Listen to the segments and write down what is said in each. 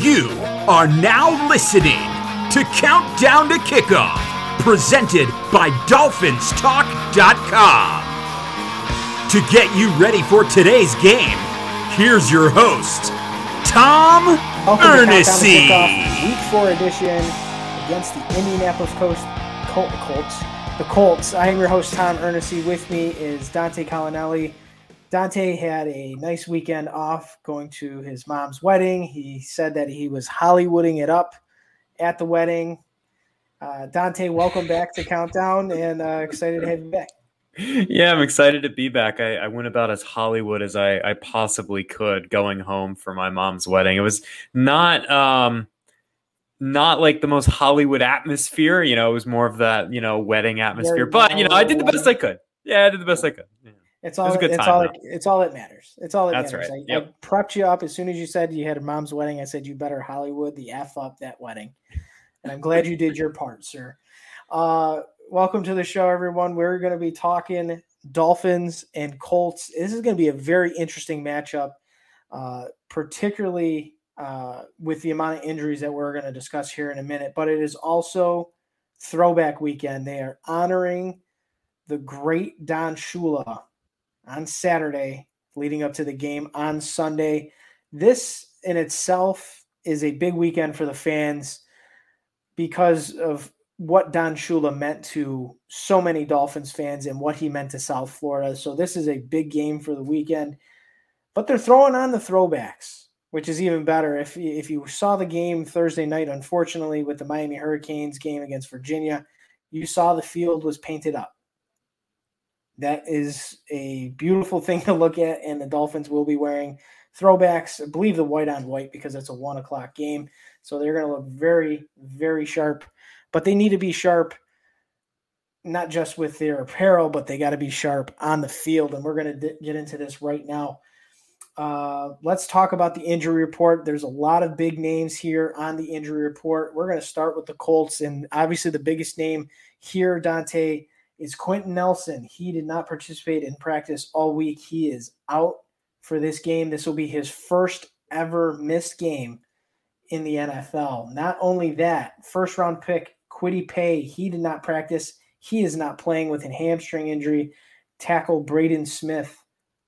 You are now listening to Countdown to Kickoff, presented by DolphinsTalk.com. To get you ready for today's game, here's your host, Tom Ernessy. Week four edition against the Indianapolis Coast Colts. The Colts. I am your host, Tom Ernessy. With me is Dante Colinelli. Dante had a nice weekend off going to his mom's wedding. He said that he was Hollywooding it up at the wedding. Uh, Dante, welcome back to Countdown and uh, excited to have you back. Yeah, I'm excited to be back. I, I went about as Hollywood as I, I, possibly could going home for my mom's wedding. It was not um not like the most Hollywood atmosphere, you know, it was more of that, you know, wedding atmosphere. but you know, I did the best I could. Yeah, I did the best I could. Yeah. It's all. It it's time, all. It, it's all that matters. It's all that That's matters. right. I, yep. I prepped you up as soon as you said you had a mom's wedding. I said you better Hollywood the f up that wedding, and I'm glad you did your part, sir. Uh, welcome to the show, everyone. We're going to be talking Dolphins and Colts. This is going to be a very interesting matchup, uh, particularly uh, with the amount of injuries that we're going to discuss here in a minute. But it is also throwback weekend. They are honoring the great Don Shula on Saturday, leading up to the game on Sunday. This in itself is a big weekend for the fans because of what Don Shula meant to so many Dolphins fans and what he meant to South Florida. So this is a big game for the weekend. But they're throwing on the throwbacks, which is even better. If if you saw the game Thursday night, unfortunately with the Miami Hurricanes game against Virginia, you saw the field was painted up that is a beautiful thing to look at, and the Dolphins will be wearing throwbacks. I believe the white on white because it's a one o'clock game, so they're going to look very, very sharp. But they need to be sharp, not just with their apparel, but they got to be sharp on the field. And we're going to get into this right now. Uh, let's talk about the injury report. There's a lot of big names here on the injury report. We're going to start with the Colts, and obviously the biggest name here, Dante is Quenton Nelson. He did not participate in practice all week. He is out for this game. This will be his first ever missed game in the NFL. Not only that, first round pick Kwity Paye, he did not practice. He is not playing with a hamstring injury. Tackle Braden Smith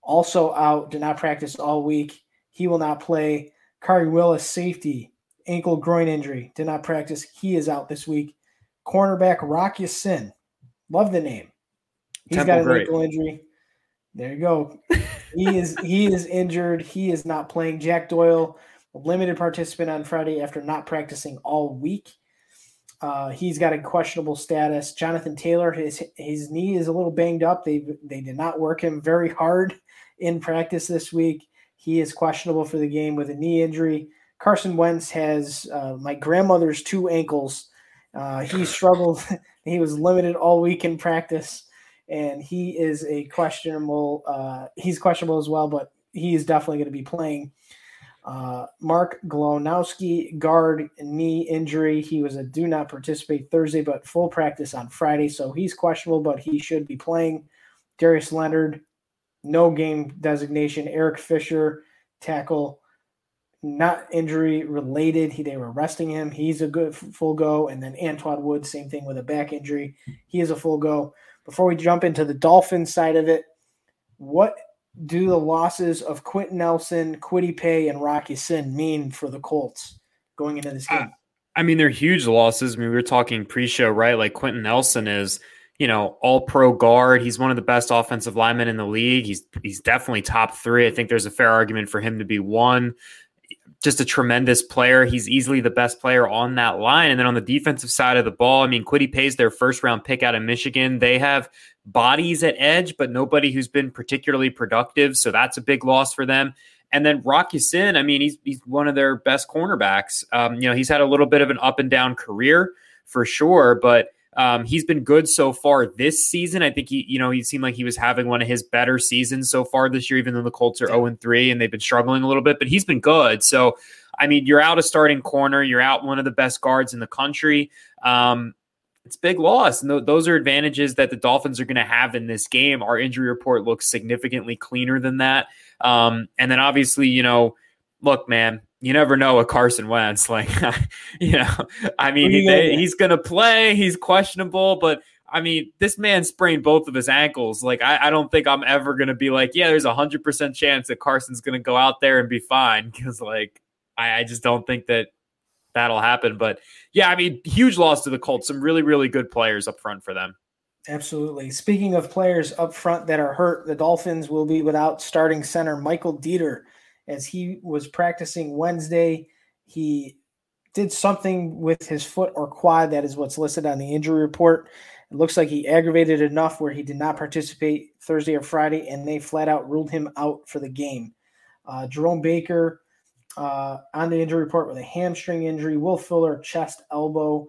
also out, did not practice all week. He will not play. Khari Willis, safety, ankle groin injury, did not practice. He is out this week. Cornerback Rock Ya-Sin, Love the name. He's Temple got an great. ankle injury. There you go. he is he is injured. He is not playing. Jack Doyle, limited participant on Friday after not practicing all week. Uh, he's got a questionable status. Jonathan Taylor, his his knee is a little banged up. They they did not work him very hard in practice this week. He is questionable for the game with a knee injury. Carson Wentz has uh, my grandmother's two ankles. Uh, he struggled he was limited all week in practice, and he is a questionable. Uh, he's questionable as well, but he is definitely going to be playing. Uh, Mark Glowinski, guard knee injury. He was a do not participate Thursday, but full practice on Friday, so he's questionable, but he should be playing. Darius Leonard, no game designation. Eric Fisher, tackle not injury related. He, they were resting him. He's a good full go. And then Antwaun Woods, same thing with a back injury. He is a full go. Before we jump into the Dolphins side of it, what do the losses of Quenton Nelson, Kwity Paye, and Rock Ya-Sin mean for the Colts going into this uh, game? I mean, they're huge losses. I mean, we were talking pre-show, right? Like Quenton Nelson is, you know, all pro guard. He's one of the best offensive linemen in the league. He's he's definitely top three. I think there's a fair argument for him to be one just a tremendous player. He's easily the best player on that line. And then on the defensive side of the ball, I mean, Kwity Paye's their first round pick out of Michigan. They have bodies at edge, but nobody who's been particularly productive. So that's a big loss for them. And then Rock Ya-Sin, I mean, he's he's one of their best cornerbacks. Um, you know, he's had a little bit of an up and down career for sure, but um, he's been good so far this season. I think he, you know, he seemed like he was having one of his better seasons so far this year, even though the Colts are 0 3 and they've been struggling a little bit, but he's been good. So, I mean, you're out a starting corner, you're out one of the best guards in the country. Um, it's big loss. And th- those are advantages that the Dolphins are going to have in this game. Our injury report looks significantly cleaner than that. Um, and then obviously, you know, look, man, you never know with Carson Wentz. Like, you know, I mean, he, they, he's going to play. He's questionable, but I mean, this man sprained both of his ankles. Like, I, I don't think I'm ever going to be like, yeah, there's a hundred percent chance that Carson's going to go out there and be fine because, like, I, I just don't think that that'll happen. But yeah, I mean, huge loss to the Colts. Some really, really good players up front for them. Absolutely. Speaking of players up front that are hurt, the Dolphins will be without starting center Michael Deiter as he was practicing Wednesday. He did something with his foot or quad. That is what's listed on the injury report. It looks like he aggravated enough where he did not participate Thursday or Friday, and they flat out ruled him out for the game. Uh, Jerome Baker uh, on the injury report with a hamstring injury. Will Fuller, chest, elbow,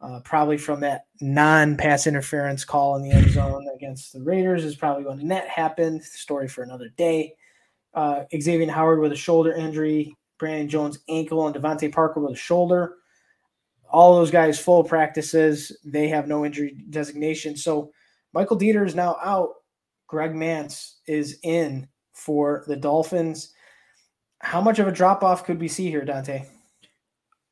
uh, probably from that non pass interference call in the end zone against the Raiders, is probably when that happened. Story for another day. Uh, Xavier Howard with a shoulder injury, Brandon Jones ankle, and DeVante Parker with a shoulder. All those guys full practices. They have no injury designation. So Michael Deiter is now out. Greg Mancz is in for the Dolphins. How much of a drop off could we see here, Dante?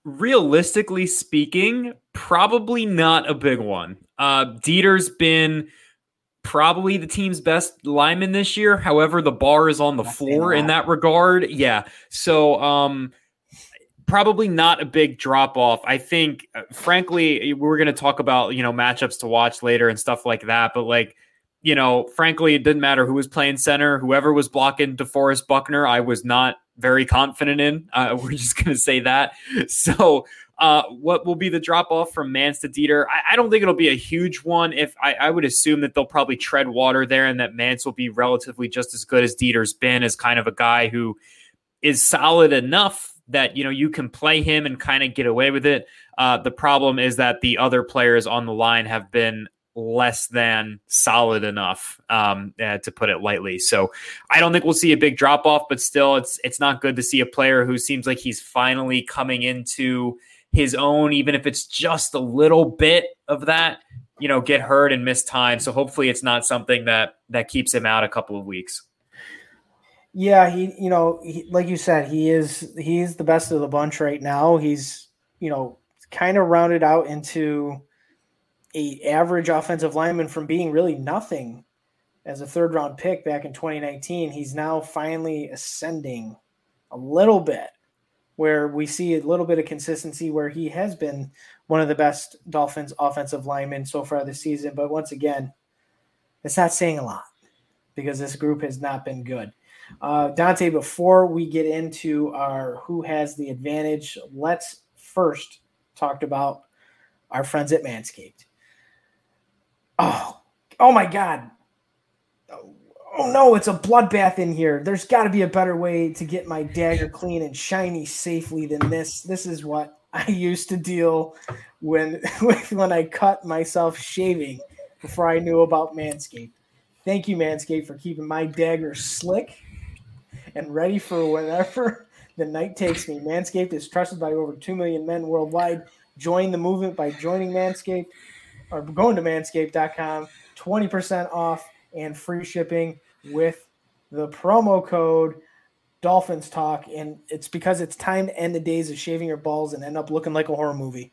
Realistically speaking, probably not a big one. Uh, Deiter's been probably the team's best lineman this year. However, the bar is on the floor in that regard. Yeah. So, um, probably not a big drop off. I think, uh, frankly, we're going to talk about, you know, matchups to watch later and stuff like that. But like, you know, frankly, it didn't matter who was playing center, whoever was blocking DeForest Buckner, I was not very confident in. Uh, we're just going to say that. So, uh, what will be the drop off from Mancz to Deiter? I, I, don't think it'll be a huge one. If I, I, would assume that they'll probably tread water there, and that Mancz will be relatively just as good as Deiter's been, as kind of a guy who is solid enough that you know you can play him and kind of get away with it. Uh, the problem is that the other players on the line have been less than solid enough, um, uh, to put it lightly. So I don't think we'll see a big drop off, but still, it's it's not good to see a player who seems like he's finally coming into his own, even if it's just a little bit of that, you know, get hurt and miss time. So hopefully, it's not something that that keeps him out a couple of weeks. Yeah, he, you know, he, like you said, he is he's the best of the bunch right now. He's, you know, kind of rounded out into a average offensive lineman from being really nothing as a third round pick back in 2019. He's now finally ascending a little bit where we see a little bit of consistency where he has been one of the best Dolphins offensive linemen so far this season. But once again, it's not saying a lot because this group has not been good. Uh, Dante, before we get into our who has the advantage, let's first talk about our friends at Manscaped. Oh, oh my God. Oh, no, it's a bloodbath in here. There's got to be a better way to get my dagger clean and shiny safely than this. This is what I used to deal when when I cut myself shaving before I knew about Manscaped. Thank you, Manscaped, for keeping my dagger slick and ready for whenever the night takes me. Manscaped is trusted by over 2 million men worldwide. Join the movement by joining Manscaped or going to manscaped.com, 20% off and free shipping with the promo code Dolphins Talk. And it's because it's time to end the days of shaving your balls and end up looking like a horror movie.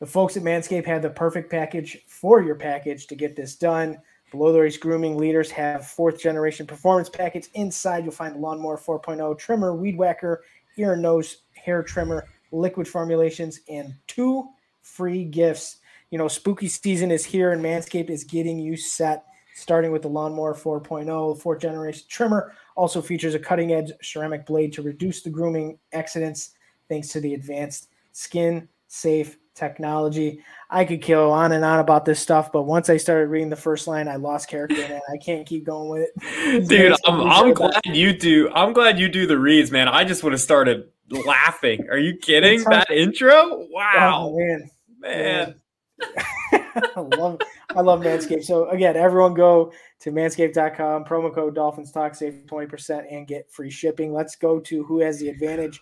The folks at Manscaped have the perfect package for your package to get this done. Below the race grooming leaders have fourth generation performance package. Inside, you'll find Lawnmower 4.0 trimmer, weed whacker, ear and nose hair trimmer, liquid formulations, and two free gifts you know, spooky season is here and Manscaped is getting you set, starting with the Lawnmower 4.0 fourth generation trimmer. Also features a cutting edge ceramic blade to reduce the grooming accidents thanks to the advanced skin safe technology. I could kill on and on about this stuff, but once I started reading the first line, I lost character and I can't keep going with it. Dude, I'm, I'm glad you do. I'm glad you do the reads, man. I just would have started laughing. Are you kidding? That intro? Oh, wow. Oh, man. man. I love I love Manscaped. So again, everyone go to manscaped.com, promo code Dolphins Talk, save 20% and get free shipping. Let's go to who has the advantage.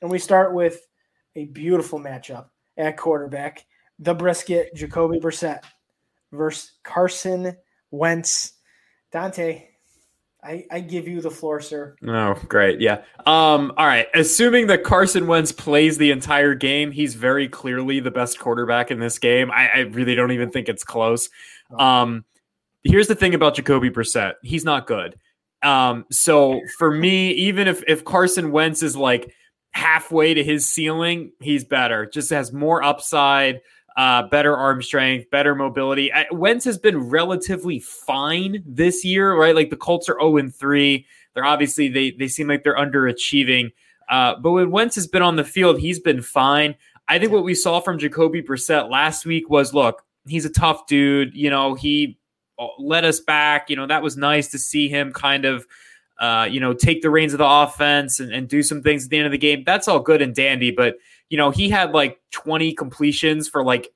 And we start with a beautiful matchup at quarterback. the brisket, Jacoby Brissett versus Carson Wentz. Dante, I, I give you the floor, sir. Oh, great. Yeah. Um, all right. Assuming that Carson Wentz plays the entire game, he's very clearly the best quarterback in this game. I, I really don't even think it's close. Um, here's the thing about Jacoby Brissett. He's not good. Um, so for me, even if if Carson Wentz is like halfway to his ceiling, he's better. Just has more upside uh, better arm strength, better mobility. Wentz has been relatively fine this year, right? Like the Colts are 0 and 3. They're obviously they they seem like they're underachieving. Uh, but when Wentz has been on the field, he's been fine. I think what we saw from Jacoby Brissett last week was look, he's a tough dude. You know, he uh, led us back. You know, that was nice to see him kind of uh, you know, take the reins of the offense and, and do some things at the end of the game. That's all good and dandy, but you know, he had like 20 completions for like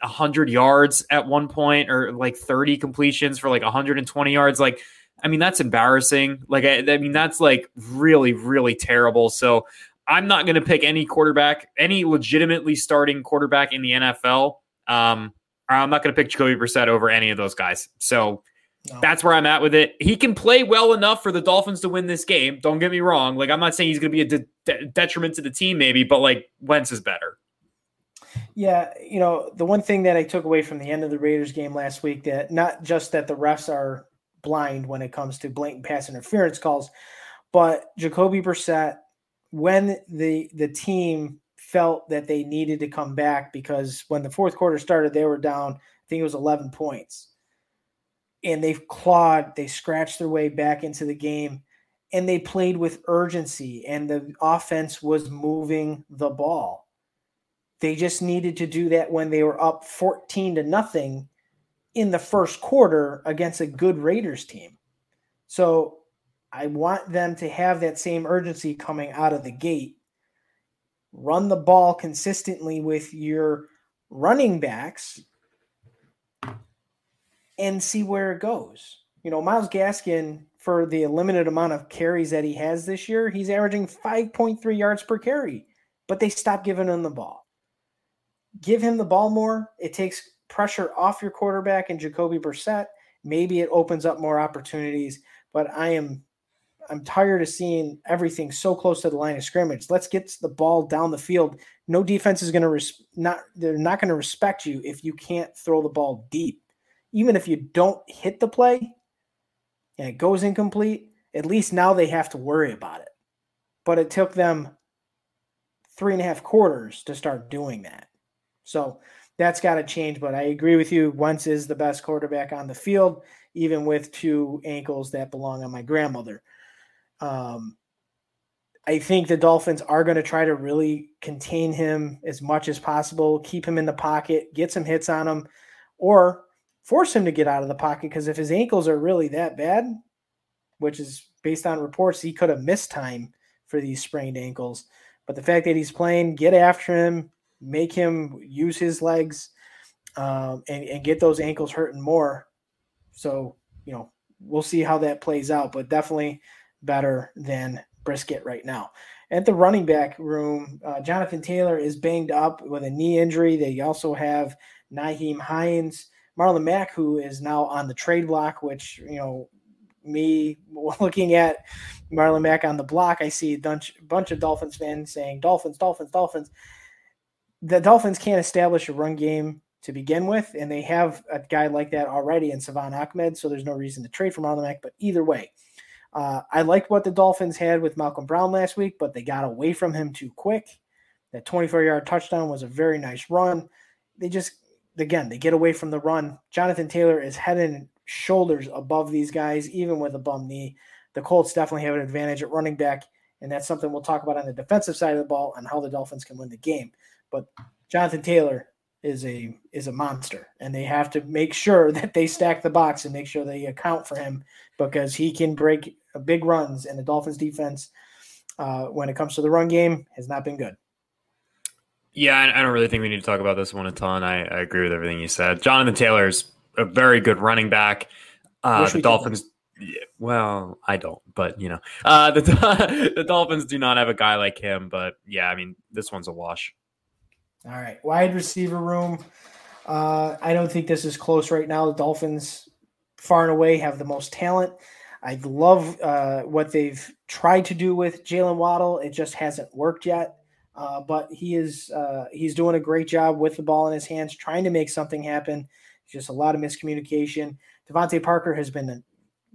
100 yards at one point or like 30 completions for like 120 yards. Like, I mean, that's embarrassing. Like, I, I mean, that's like really, really terrible. So I'm not going to pick any quarterback, any legitimately starting quarterback in the NFL. Um, I'm not going to pick Jacoby Brissett over any of those guys. So no. That's where I'm at with it. He can play well enough for the Dolphins to win this game. Don't get me wrong. Like I'm not saying he's going to be a de- de- detriment to the team, maybe, but like Wentz is better. Yeah, you know the one thing that I took away from the end of the Raiders game last week that not just that the refs are blind when it comes to blatant pass interference calls, but Jacoby Brissett when the the team felt that they needed to come back because when the fourth quarter started they were down I think it was 11 points and they've clawed, they scratched their way back into the game, and they played with urgency, and the offense was moving the ball. They just needed to do that when they were up 14 to nothing in the first quarter against a good Raiders team. So I want them to have that same urgency coming out of the gate. Run the ball consistently with your running backs and see where it goes. You know, Myles Gaskin, for the limited amount of carries that he has this year, he's averaging 5.3 yards per carry, but they stopped giving him the ball. Give him the ball more. It takes pressure off your quarterback and Jacoby Brissett. Maybe it opens up more opportunities, but I am I'm tired of seeing everything so close to the line of scrimmage. Let's get the ball down the field. No defense is going to res- not they're not going to respect you if you can't throw the ball deep even if you don't hit the play and it goes incomplete, at least now they have to worry about it. But it took them three and a half quarters to start doing that. So that's got to change. But I agree with you. Wentz is the best quarterback on the field, even with two ankles that belong on my grandmother. Um, I think the Dolphins are going to try to really contain him as much as possible, keep him in the pocket, get some hits on him, or force him to get out of the pocket because if his ankles are really that bad, which is based on reports, he could have missed time for these sprained ankles. But the fact that he's playing, get after him, make him use his legs, um, and, and get those ankles hurting more. So, you know, we'll see how that plays out, but definitely better than Brisket right now. At the running back room, uh, Jonathan Taylor is banged up with a knee injury. They also have Nyheim Hines Marlon Mack, who is now on the trade block, which, you know, me looking at Marlon Mack on the block, I see a bunch, bunch of Dolphins fans saying, Dolphins, Dolphins, Dolphins. The Dolphins can't establish a run game to begin with, and they have a guy like that already in Salvon Ahmed, so there's no reason to trade for Marlon Mack. But either way, uh, I liked what the Dolphins had with Malcolm Brown last week, but they got away from him too quick. That 24 yard touchdown was a very nice run. They just again, they get away from the run. Jonathan Taylor is head and shoulders above these guys, even with a bum knee. The Colts definitely have an advantage at running back, and that's something we'll talk about on the defensive side of the ball and how the Dolphins can win the game. But Jonathan Taylor is a is a monster, and they have to make sure that they stack the box and make sure they account for him because he can break big runs, and the Dolphins defense, uh, when it comes to the run game, has not been good. Yeah, I don't really think we need to talk about this one a ton. I, I agree with everything you said. Jonathan Taylor's a very good running back. Uh, the Dolphins. Yeah, well, I don't, but you know, uh, the the Dolphins do not have a guy like him. But yeah, I mean, this one's a wash. All right, wide receiver room. Uh, I don't think this is close right now. The Dolphins, far and away, have the most talent. I love uh, what they've tried to do with Jaylen Waddle. It just hasn't worked yet. Uh, but he is uh, he's doing a great job with the ball in his hands, trying to make something happen. Just a lot of miscommunication. DeVante Parker has been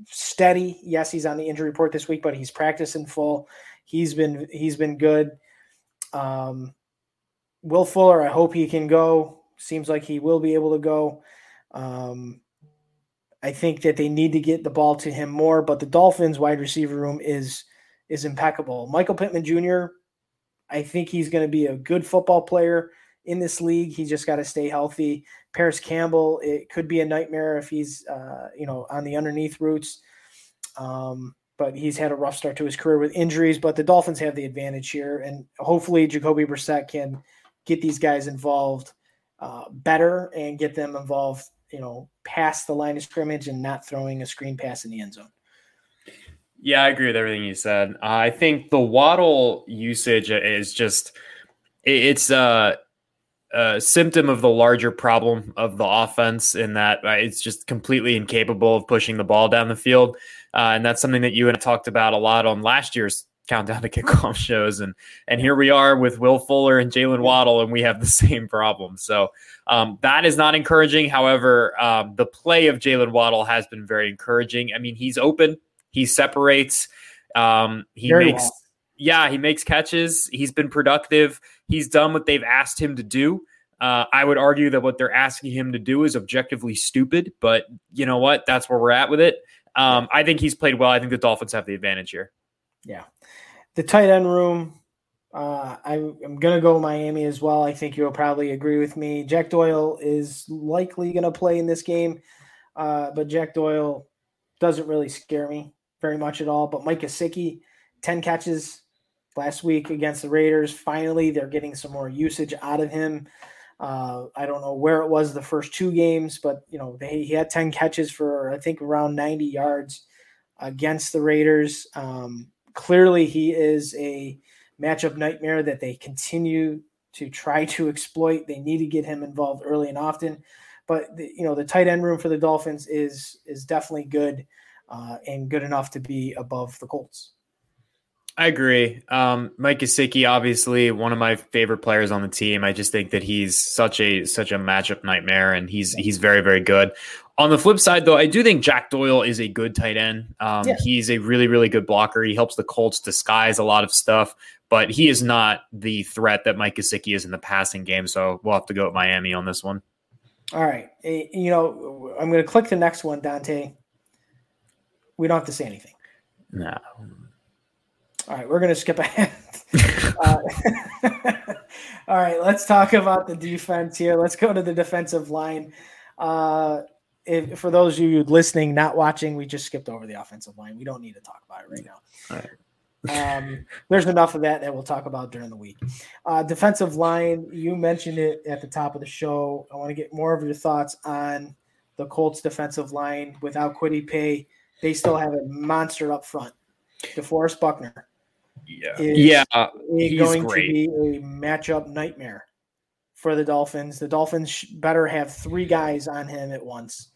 steady. Yes, he's on the injury report this week, but he's practicing full. He's been he's been good. Um, Will Fuller, I hope he can go. Seems like he will be able to go. Um, I think that they need to get the ball to him more, but the Dolphins wide receiver room is is impeccable. Michael Pittman Jr. I think he's going to be a good football player in this league. He just got to stay healthy. Parris Campbell, it could be a nightmare if he's, uh, you know, on the underneath routes. Um, but he's had a rough start to his career with injuries. But the Dolphins have the advantage here, and hopefully Jacoby Brissett can get these guys involved uh, better and get them involved, you know, past the line of scrimmage and not throwing a screen pass in the end zone. Yeah, I agree with everything you said. I think the Waddle usage is just it's a, a, symptom of the larger problem of the offense in that uh, it's just completely incapable of pushing the ball down the field, uh, and that's something that you and I talked about a lot on last year's countdown to kickoff shows, and and here we are with Will Fuller and Jaylen Waddle, and we have the same problem. So um, that is not encouraging. However, um, the play of Jaylen Waddle has been very encouraging. I mean, he's open he separates. Um, he Very makes, well. yeah, he makes catches. He's been productive. He's done what they've asked him to do. Uh, I would argue that what they're asking him to do is objectively stupid, but you know what? That's where we're at with it. Um, I think he's played well. I think the Dolphins have the advantage here. Yeah. The tight end room, uh, I, am going to go Miami as well. I think you'll probably agree with me. Jack Doyle is likely going to play in this game, uh, but Jack Doyle doesn't really scare me very much at all. But Mike Gesicki, 10 catches last week against the Raiders. Finally, they're getting some more usage out of him. Uh, I don't know where it was the first two games, but you know they, he had 10 catches for I think around 90 yards against the Raiders. Um, clearly, he is a matchup nightmare that they continue to try to exploit. They need to get him involved early and often. But the, you know the tight end room for the Dolphins is is definitely good uh, and good enough to be above the Colts. I agree. Um, Mike Gesicki, obviously one of my favorite players on the team. I just think that he's such a such a matchup nightmare, and he's he's very very good. On the flip side, though, I do think Jack Doyle is a good tight end. Um, yeah. He's a really really good blocker. He helps the Colts disguise a lot of stuff, but he is not the threat that Mike Gesicki is in the passing game. So we'll have to go with Miami on this one. All right, eh, you know I'm going to click the next one, Dante. We don't have to say anything. No. All right, we're going to skip ahead. uh, all right, let's talk about the defense here. Let's go to the defensive line. Uh, if, for those of you listening, not watching, we just skipped over the offensive line. We don't need to talk about it right now. um, there's enough of that that we'll talk about during the week. Uh, defensive line, you mentioned it at the top of the show. I want to get more of your thoughts on the Colts defensive line without Kwity Paye they still have a monster up front. DeForest Buckner. Yeah. yeah. He's going great. to be a matchup nightmare for the Dolphins. The Dolphins better have three guys on him at once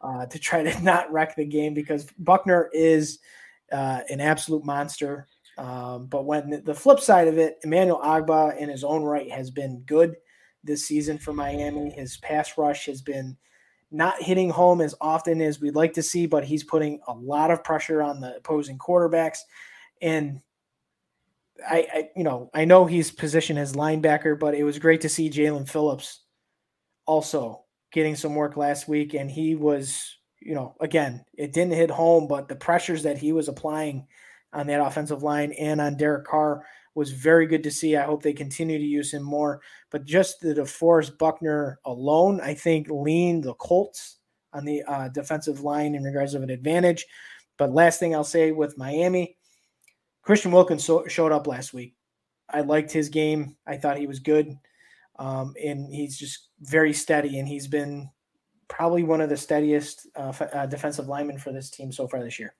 uh, to try to not wreck the game because Buckner is uh, an absolute monster. Um, but when the flip side of it, Emmanuel Ogbah in his own right has been good this season for Miami. His pass rush has been not hitting home as often as we'd like to see, but he's putting a lot of pressure on the opposing quarterbacks. And I, I you know, I know he's positioned as linebacker, but it was great to see Jaelan Phillips also getting some work last week. And he was, you know, again, it didn't hit home, but the pressures that he was applying on that offensive line and on Derek Carr was very good to see. I hope they continue to use him more. But just the DeForest Buckner alone, I think, lean the Colts on the uh, defensive line in regards of an advantage. But last thing I'll say with Miami, Christian Wilkins so, showed up last week. I liked his game. I thought he was good. Um, and he's just very steady. And he's been probably one of the steadiest uh, uh, defensive linemen for this team so far this year.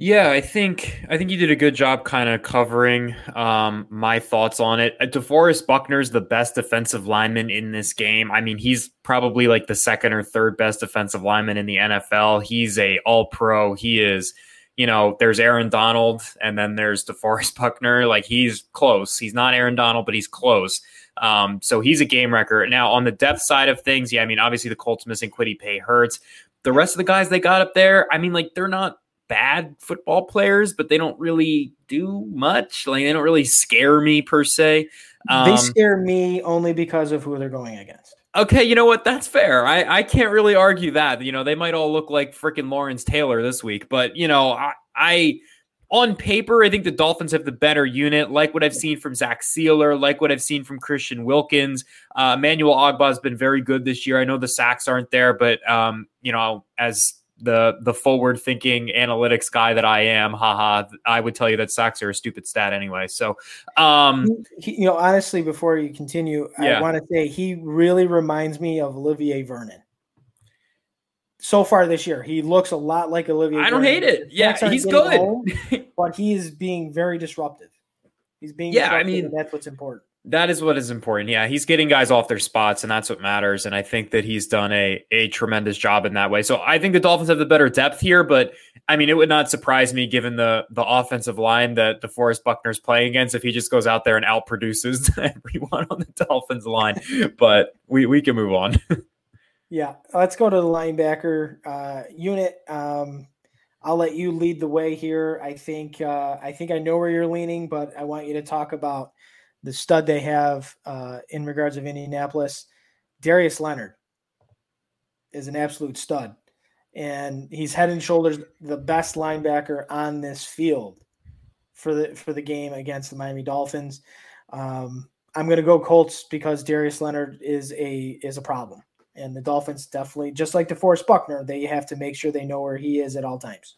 Yeah, I think I think you did a good job kind of covering um, my thoughts on it. Uh, DeForest Buckner's the best defensive lineman in this game. I mean, he's probably like the second or third best defensive lineman in the NFL. He's a All Pro. He is, you know, there's Aaron Donald and then there's DeForest Buckner. Like he's close. He's not Aaron Donald, but he's close. Um, so he's a game wrecker. Now on the depth side of things, yeah, I mean, obviously the Colts missing Kwity Paye hurts. The rest of the guys they got up there, I mean, like they're not bad football players, but they don't really do much. Like they don't really scare me per se. Um, they scare me only because of who they're going against. Okay, you know what? That's fair. I, I can't really argue that. You know, they might all look like freaking Lawrence Taylor this week, but you know, I, I on paper, I think the Dolphins have the better unit, like what I've seen from Zach Sieler, like what I've seen from Christian Wilkins. Uh, Emmanuel Ogbah has been very good this year. I know the sacks aren't there, but um, you know, as the the forward thinking analytics guy that I am, haha, I would tell you that sacks are a stupid stat anyway. So, um, he, you know, honestly, before you continue, yeah. I want to say he really reminds me of Olivier Vernon. So far this year, he looks a lot like Olivier. I don't Vernon. hate it. Yeah, he's good, but he is being very disruptive. He's being yeah. I mean, that's what's important. That is what is important. Yeah, he's getting guys off their spots, and that's what matters. And I think that he's done a a tremendous job in that way. So I think the Dolphins have the better depth here, but I mean, it would not surprise me given the the offensive line that DeForest Buckner's playing against if he just goes out there and outproduces everyone on the Dolphins line. But we we can move on. yeah, let's go to the linebacker uh, unit. Um, I'll let you lead the way here. I think uh, I think I know where you're leaning, but I want you to talk about the stud they have uh, in regards of Indianapolis. Darius Leonard is an absolute stud, and he's head and shoulders the best linebacker on this field for the for the game against the Miami Dolphins. Um, I'm going to go Colts because Darius Leonard is a is a problem, and the Dolphins definitely, just like DeForest Buckner, they have to make sure they know where he is at all times.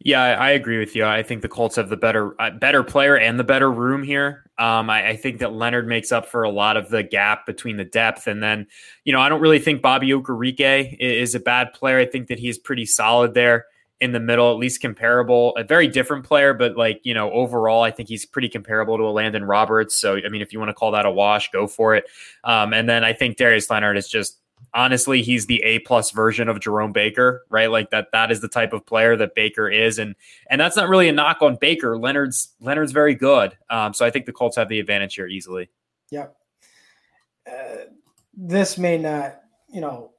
Yeah, I, agree with you. I think the Colts have the better uh, better player and the better room here. Um, I, I, think that Leonard makes up for a lot of the gap between the depth, and then you know I don't really think Bobby Okereke is a bad player. I think that he's pretty solid there in the middle, at least comparable. A very different player, but like you know overall, I think he's pretty comparable to a Landon Roberts. So I mean, if you want to call that a wash, go for it. Um, and then I think Darius Leonard is just honestly he's the a plus version of jerome baker right? Like that that is the type of player that baker is. And and that's not really a knock on baker. Leonard's leonard's very good. Um, so i think the colts have the advantage here easily. Yep uh, this may not you know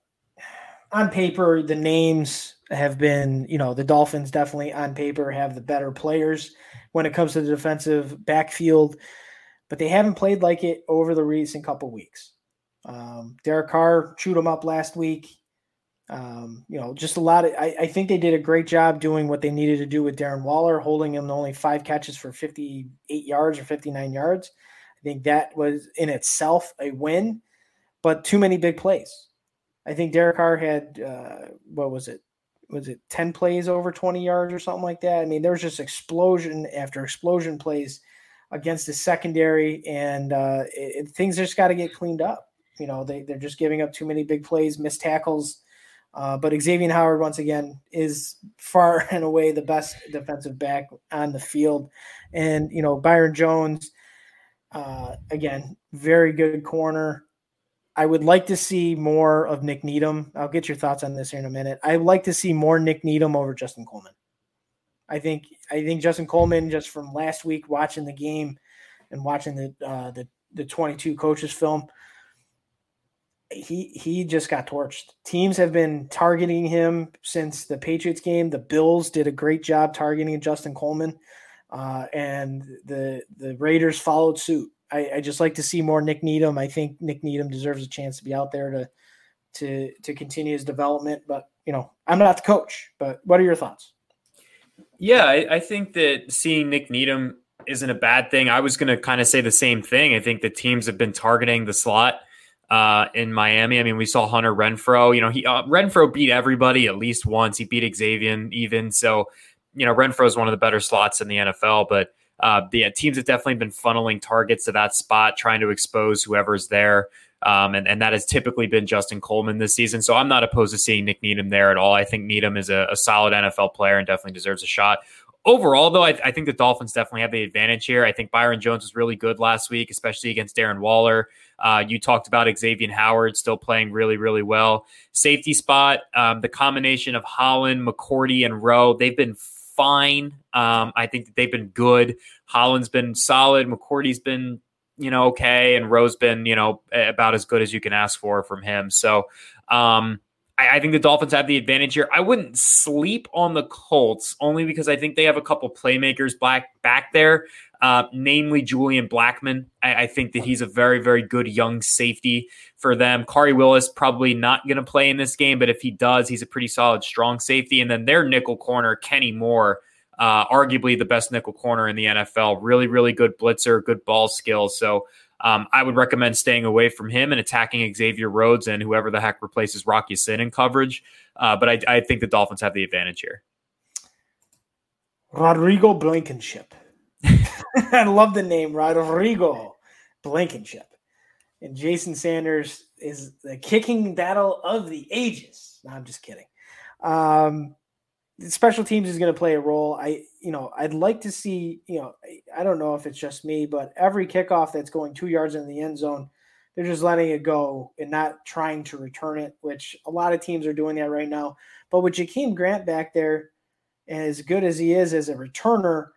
on paper the names have been you know the dolphins definitely on paper have the better players when it comes to the defensive backfield but they haven't played like it over the recent couple weeks um, Derek Carr chewed him up last week. Um, you know, just a lot of. I, I, think they did a great job doing what they needed to do with Darren Waller, holding him to only five catches for 58 yards or 59 yards. I think that was in itself a win, but too many big plays. I think Derek Carr had uh, what was it? Was it 10 plays over 20 yards or something like that? I mean, there was just explosion after explosion plays against the secondary, and uh, it, things just got to get cleaned up. You know, they, they're just giving up too many big plays, missed tackles. Uh, but Xavier Howard, once again, is far and away the best defensive back on the field. And, you know, Byron Jones, uh, again, very good corner. I would like to see more of Nik Needham. I'll get your thoughts on this here in a minute. I'd like to see more Nik Needham over Justin Coleman. I think I think Justin Coleman, just from last week watching the game and watching the uh, the the 22 coaches film, he he just got torched. Teams have been targeting him since the Patriots game. The Bills did a great job targeting Justin Coleman, uh, and the the Raiders followed suit. I, I, just like to see more Nik Needham. I think Nik Needham deserves a chance to be out there to to to continue his development. But you know, I'm not the coach. But what are your thoughts? Yeah, I, I think that seeing Nik Needham isn't a bad thing. I was going to kind of say the same thing. I think the teams have been targeting the slot uh, in Miami. I mean, we saw Hunter Renfrow. You know, he uh, Renfrow beat everybody at least once. He beat Xavier even. So, you know, Renfrow is one of the better slots in the NFL. But uh, the teams have definitely been funneling targets to that spot, trying to expose whoever's there. Um, and, and that has typically been Justin Coleman this season. So I'm not opposed to seeing Nik Needham there at all. I think Needham is a, a solid NFL player and definitely deserves a shot. Overall, though, I, I, think the Dolphins definitely have the advantage here. I think Byron Jones was really good last week, especially against Darren Waller. Uh, you talked about Xavier Howard still playing really, really well. Safety spot, um, the combination of Holland, McCourty, and Rowe, they've been fine. Um, I think that they've been good. Holland's been solid. McCourty's been you know, okay, and Rowe's been, you know, about as good as you can ask for from him. So, um, I, think the Dolphins have the advantage here. I wouldn't sleep on the Colts only because I think they have a couple playmakers back back there, uh, namely Julian Blackmon. I, I, think that he's a very, very good young safety for them. Khari Willis probably not going to play in this game, but if he does, he's a pretty solid, strong safety. And then their nickel corner, Kenny Moore uh, arguably the best nickel corner in the NFL. Really, really good blitzer, good ball skills. So um, I would recommend staying away from him and attacking Xavier Rhodes and whoever the heck replaces Rock Ya-Sin in coverage. Uh, but I, I, think the Dolphins have the advantage here. Rodrigo Blankenship. I love the name Rodrigo Blankenship. And Jason Sanders is the kicking battle of the ages. No, I'm just kidding. Um, special teams is going to play a role. I, you know, I'd like to see, you know, I don't know if it's just me, but every kickoff that's going two yards in the end zone, they're just letting it go and not trying to return it, which a lot of teams are doing that right now. But with Jakeem Grant back there, as good as he is as a returner,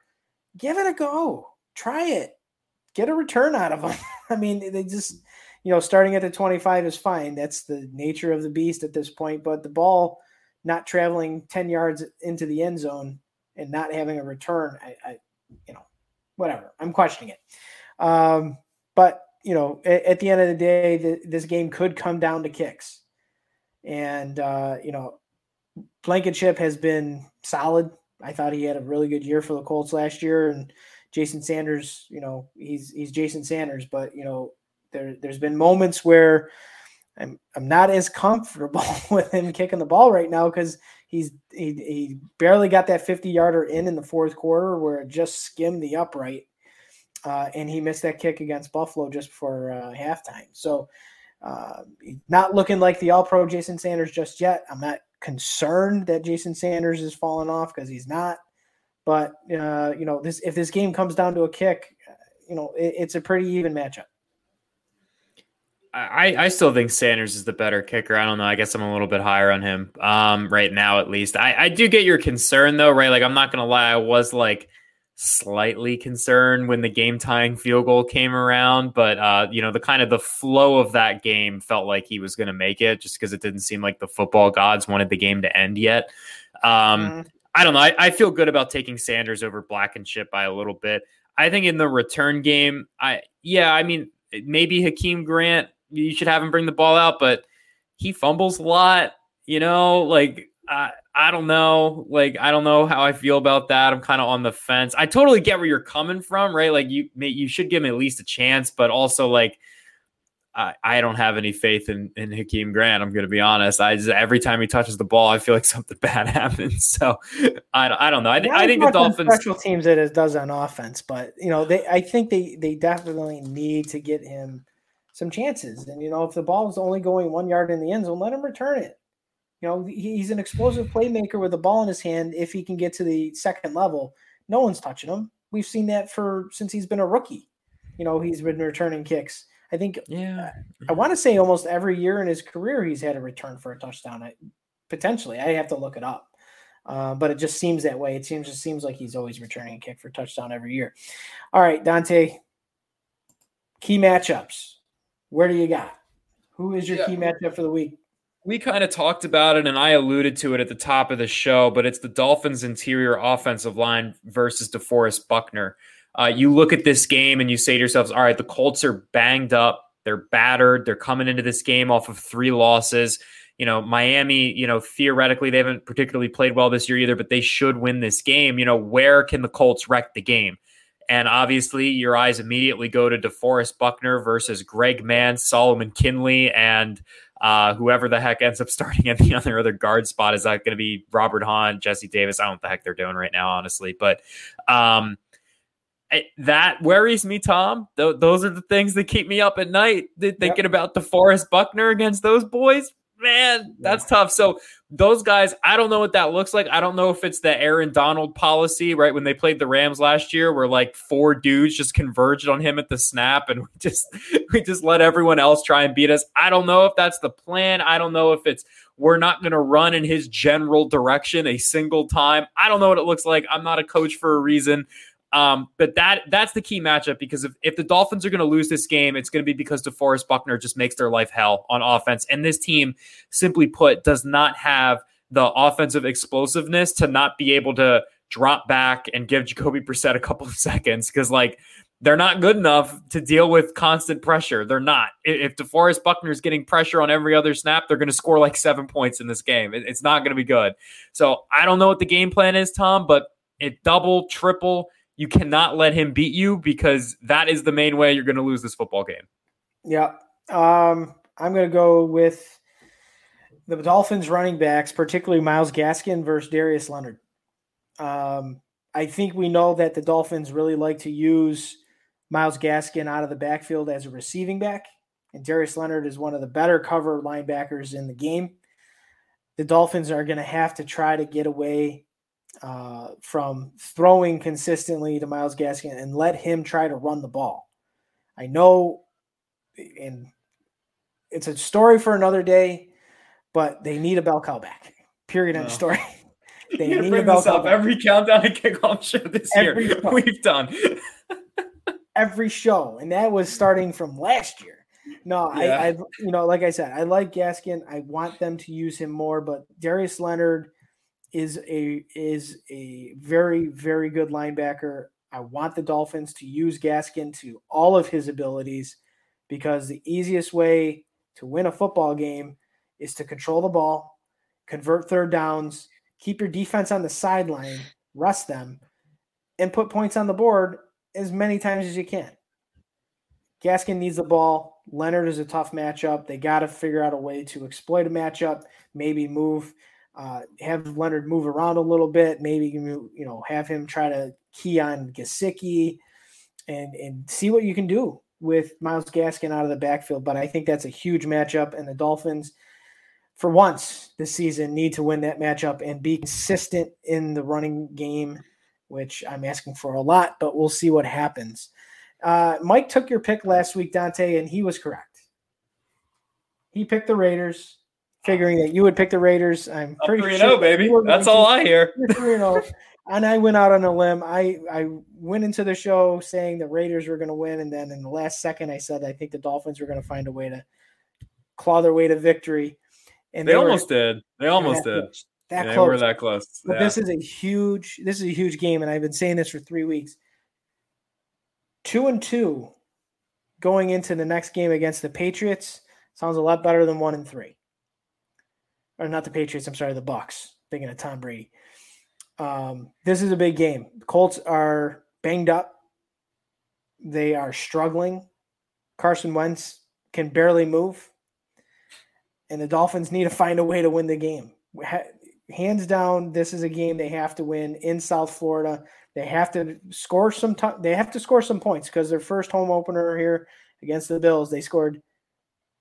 give it a go. Try it. Get a return out of them. I mean, they just, you know, starting at the 25 is fine. That's the nature of the beast at this point. But the ball, not traveling 10 yards into the end zone and not having a return, I, I you know, whatever. I'm questioning it. Um, but, you know, at, at, the end of the day, the, this game could come down to kicks. And, uh, you know, Blankenship has been solid. I thought he had a really good year for the Colts last year. And Jason Sanders, you know, he's he's Jason Sanders, but you know, there there's been moments where I'm I'm not as comfortable with him kicking the ball right now because he's he, he barely got that 50 yarder in in the fourth quarter where it just skimmed the upright, uh, and he missed that kick against Buffalo just before uh, halftime. So uh, not looking like the All Pro Jason Sanders just yet. I'm not concerned that Jason Sanders is falling off because he's not. But uh, you know this if this game comes down to a kick, you know it, it's a pretty even matchup. I, I still think Sanders is the better kicker. I don't know. I guess I'm a little bit higher on him um, right now, at least. I, I do get your concern, though, right? Like, I'm not going to lie. I was like slightly concerned when the game tying field goal came around, but, uh, you know, the kind of the flow of that game felt like he was going to make it just because it didn't seem like the football gods wanted the game to end yet. Um, mm. I don't know. I, I feel good about taking Sanders over Blankenship by a little bit. I think in the return game, I, yeah, I mean, maybe Jakeem Grant you should have him bring the ball out, but he fumbles a lot. You know, like I I don't know, like I don't know how I feel about that. I'm kind of on the fence. I totally get where you're coming from, right? Like you you should give him at least a chance, but also like. I, I don't have any faith in, in Jakeem Grant. I'm going to be honest. I just, every time he touches the ball, I feel like something bad happens. So I, I don't know. I, I think the Dolphins special teams it does on offense, but you know they I think they they definitely need to get him some chances. And you know, if the ball is only going one yard in the end zone, let him return it. You know, he's an explosive playmaker with a ball in his hand. If he can get to the second level, no one's touching him. We've seen that for since he's been a rookie. You know, he's been returning kicks. I think. Yeah. I, I want to say almost every year in his career he's had a return for a touchdown. I, potentially, I have to look it up. Uh, but it just seems that way. It seems just seems like he's always returning a kick for touchdown every year. All right, Dante. Key matchups. Where do you got? Who is your yeah. key matchup for the week? We kind of talked about it, and I alluded to it at the top of the show, but it's the Dolphins' interior offensive line versus DeForest Buckner. Uh, you look at this game and you say to yourselves, all right, the Colts are banged up. They're battered. They're coming into this game off of three losses. You know, Miami, you know, theoretically, they haven't particularly played well this year either, but they should win this game. You know, where can the Colts wreck the game? And obviously, your eyes immediately go to DeForest Buckner versus Greg Mancz, Solomon Kindley, and uh, whoever the heck ends up starting at the other other guard spot. Is that going to be Robert Hunt, Jesse Davis? I don't know what the heck they're doing right now, honestly. But um, that worries me, Tom. Th- those are the things that keep me up at night. Thinking yep. about DeForest Buckner against those boys man, that's tough. So those guys, I don't know what that looks like. I don't know if it's the Aaron Donald policy, right? When they played the Rams last year, where like four dudes just converged on him at the snap, and we just we just let everyone else try and beat us. I don't know if that's the plan. I don't know if it's we're not going to run in his general direction a single time. I don't know what it looks like. I'm not a coach for a reason. Um, but that that's the key matchup because if, if the Dolphins are going to lose this game, it's going to be because DeForest Buckner just makes their life hell on offense. And this team, simply put, does not have the offensive explosiveness to not be able to drop back and give Jacoby Brissett a couple of seconds because like they're not good enough to deal with constant pressure. They're not. If DeForest Buckner is getting pressure on every other snap, they're going to score like seven points in this game. It's not going to be good. So I don't know what the game plan is, Tom, but it double, triple you cannot let him beat you because that is the main way you're going to lose this football game. Yeah. Um, I'm going to go with the Dolphins running backs, particularly Myles Gaskin versus Darius Leonard. Um, I think we know that the Dolphins really like to use Myles Gaskin out of the backfield as a receiving back, and Darius Leonard is one of the better cover linebackers in the game. The Dolphins are going to have to try to get away uh, from throwing consistently to Myles Gaskin and let him try to run the ball. I know, and it's a story for another day, but they need a bell cow back. Period. End no. story. they need bring a bell this up back. every countdown and kickoff show this every year. Show. We've done every show, and that was starting from last year. No, yeah. I, I, you know, like I said, I like Gaskin. I want them to use him more, but Darius Leonard is a is a very very good linebacker. I want the Dolphins to use Gaskin to all of his abilities because the easiest way to win a football game is to control the ball, convert third downs, keep your defense on the sideline, rest them, and put points on the board as many times as you can. Gaskin needs the ball. Leonard is a tough matchup. They got to figure out a way to exploit a matchup, maybe move uh, have Leonard move around a little bit, maybe you know have him try to key on Gesicki and and see what you can do with Myles Gaskin out of the backfield. But I think that's a huge matchup, and the Dolphins, for once this season, need to win that matchup and be consistent in the running game, which I'm asking for a lot, but we'll see what happens. Uh, Mike took your pick last week, Dante, and he was correct. He picked the Raiders figuring that you would pick the Raiders. I'm pretty 3 sure. Oh, baby. That's all I hear. 3 and I went out on a limb. I, I went into the show saying the Raiders were going to win. And then in the last second, I said I think the Dolphins were going to find a way to claw their way to victory. And they, they almost were, did. They almost did. That yeah, close. We're that close. But yeah. this is a huge. This is a huge game, and I've been saying this for three weeks. Two and two, going into the next game against the Patriots sounds a lot better than one and three or not the Patriots. I'm sorry, the Bucks. Thinking of Tom Brady. Um, this is a big game. The Colts are banged up. They are struggling. Carson Wentz can barely move, and the Dolphins need to find a way to win the game. Hands down, this is a game they have to win in South Florida. They have to score some. T- they have to score some points because their first home opener here against the Bills, they scored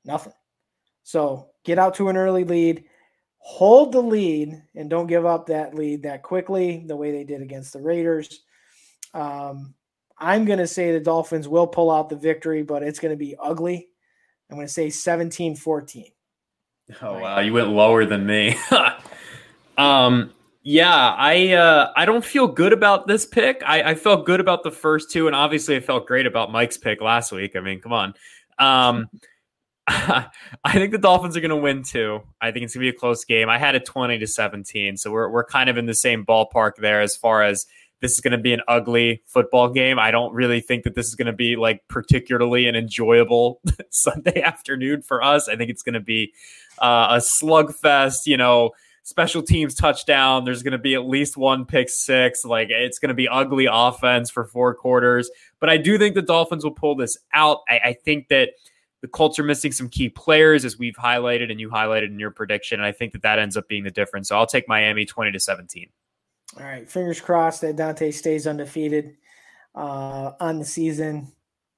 nothing. So get out to an early lead hold the lead and don't give up that lead that quickly, the way they did against the Raiders. Um, I'm going to say the Dolphins will pull out the victory, but it's going to be ugly. I'm going to say 17 14. Oh, wow. You went lower than me. um, yeah, I uh, I don't feel good about this pick. I, I felt good about the first two, and obviously I felt great about Mike's pick last week. I mean, come on. Um, I think the Dolphins are going to win too. I think it's going to be a close game. I had a 20 to 17, so we're we're kind of in the same ballpark there as far as this is going to be an ugly football game. I don't really think that this is going to be like particularly an enjoyable Sunday afternoon for us. I think it's going to be uh, a slugfest, you know, special teams touchdown. There's going to be at least one pick six. Like it's going to be ugly offense for four quarters. But I do think the Dolphins will pull this out. I, I think that the Colts are missing some key players, as we've highlighted and you highlighted in your prediction. And I think that that ends up being the difference. So I'll take Miami 20 to 17. All right. Fingers crossed that Dante stays undefeated. uh, on the season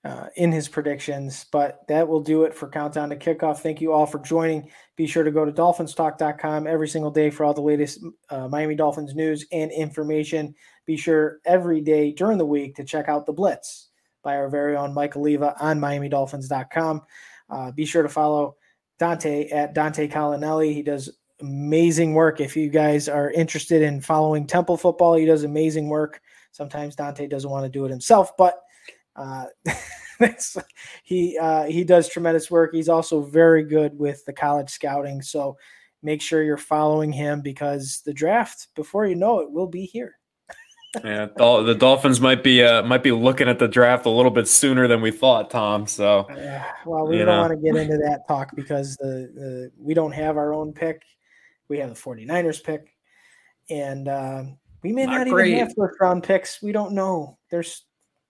uh, in his predictions. But that will do it for Countdown to Kickoff. Thank you all for joining. Be sure to go to dolphinstalk.com every single day for all the latest uh, Miami Dolphins news and information. Be sure every day during the week to check out The Blitz by our very own Mike Oliva on MiamiDolphins.com. Uh, be sure to follow Dante at Dante Colinelli. He does amazing work. If you guys are interested in following Temple football, he does amazing work. Sometimes Dante doesn't want to do it himself, but uh, he uh, he does tremendous work. He's also very good with the college scouting. So make sure you're following him because the draft, before you know it, will be here. Yeah, the Dolphins might be uh, might be looking at the draft a little bit sooner than we thought, Tom. So, uh, well, we don't know. want to get into that talk because the, the we don't have our own pick. We have the 49ers pick, and uh, we may not, not even have first round picks. We don't know. There's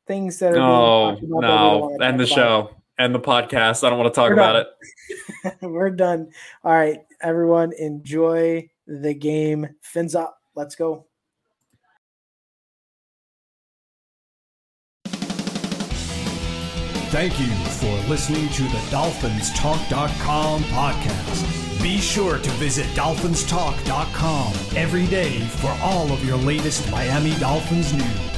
things that are no, no, end the show, end the podcast. I don't want to talk We're about done. it. We're done. All right, everyone, enjoy the game. Fins up. Let's go. Thank you for listening to the DolphinsTalk.com podcast. Be sure to visit DolphinsTalk.com every day for all of your latest Miami Dolphins news.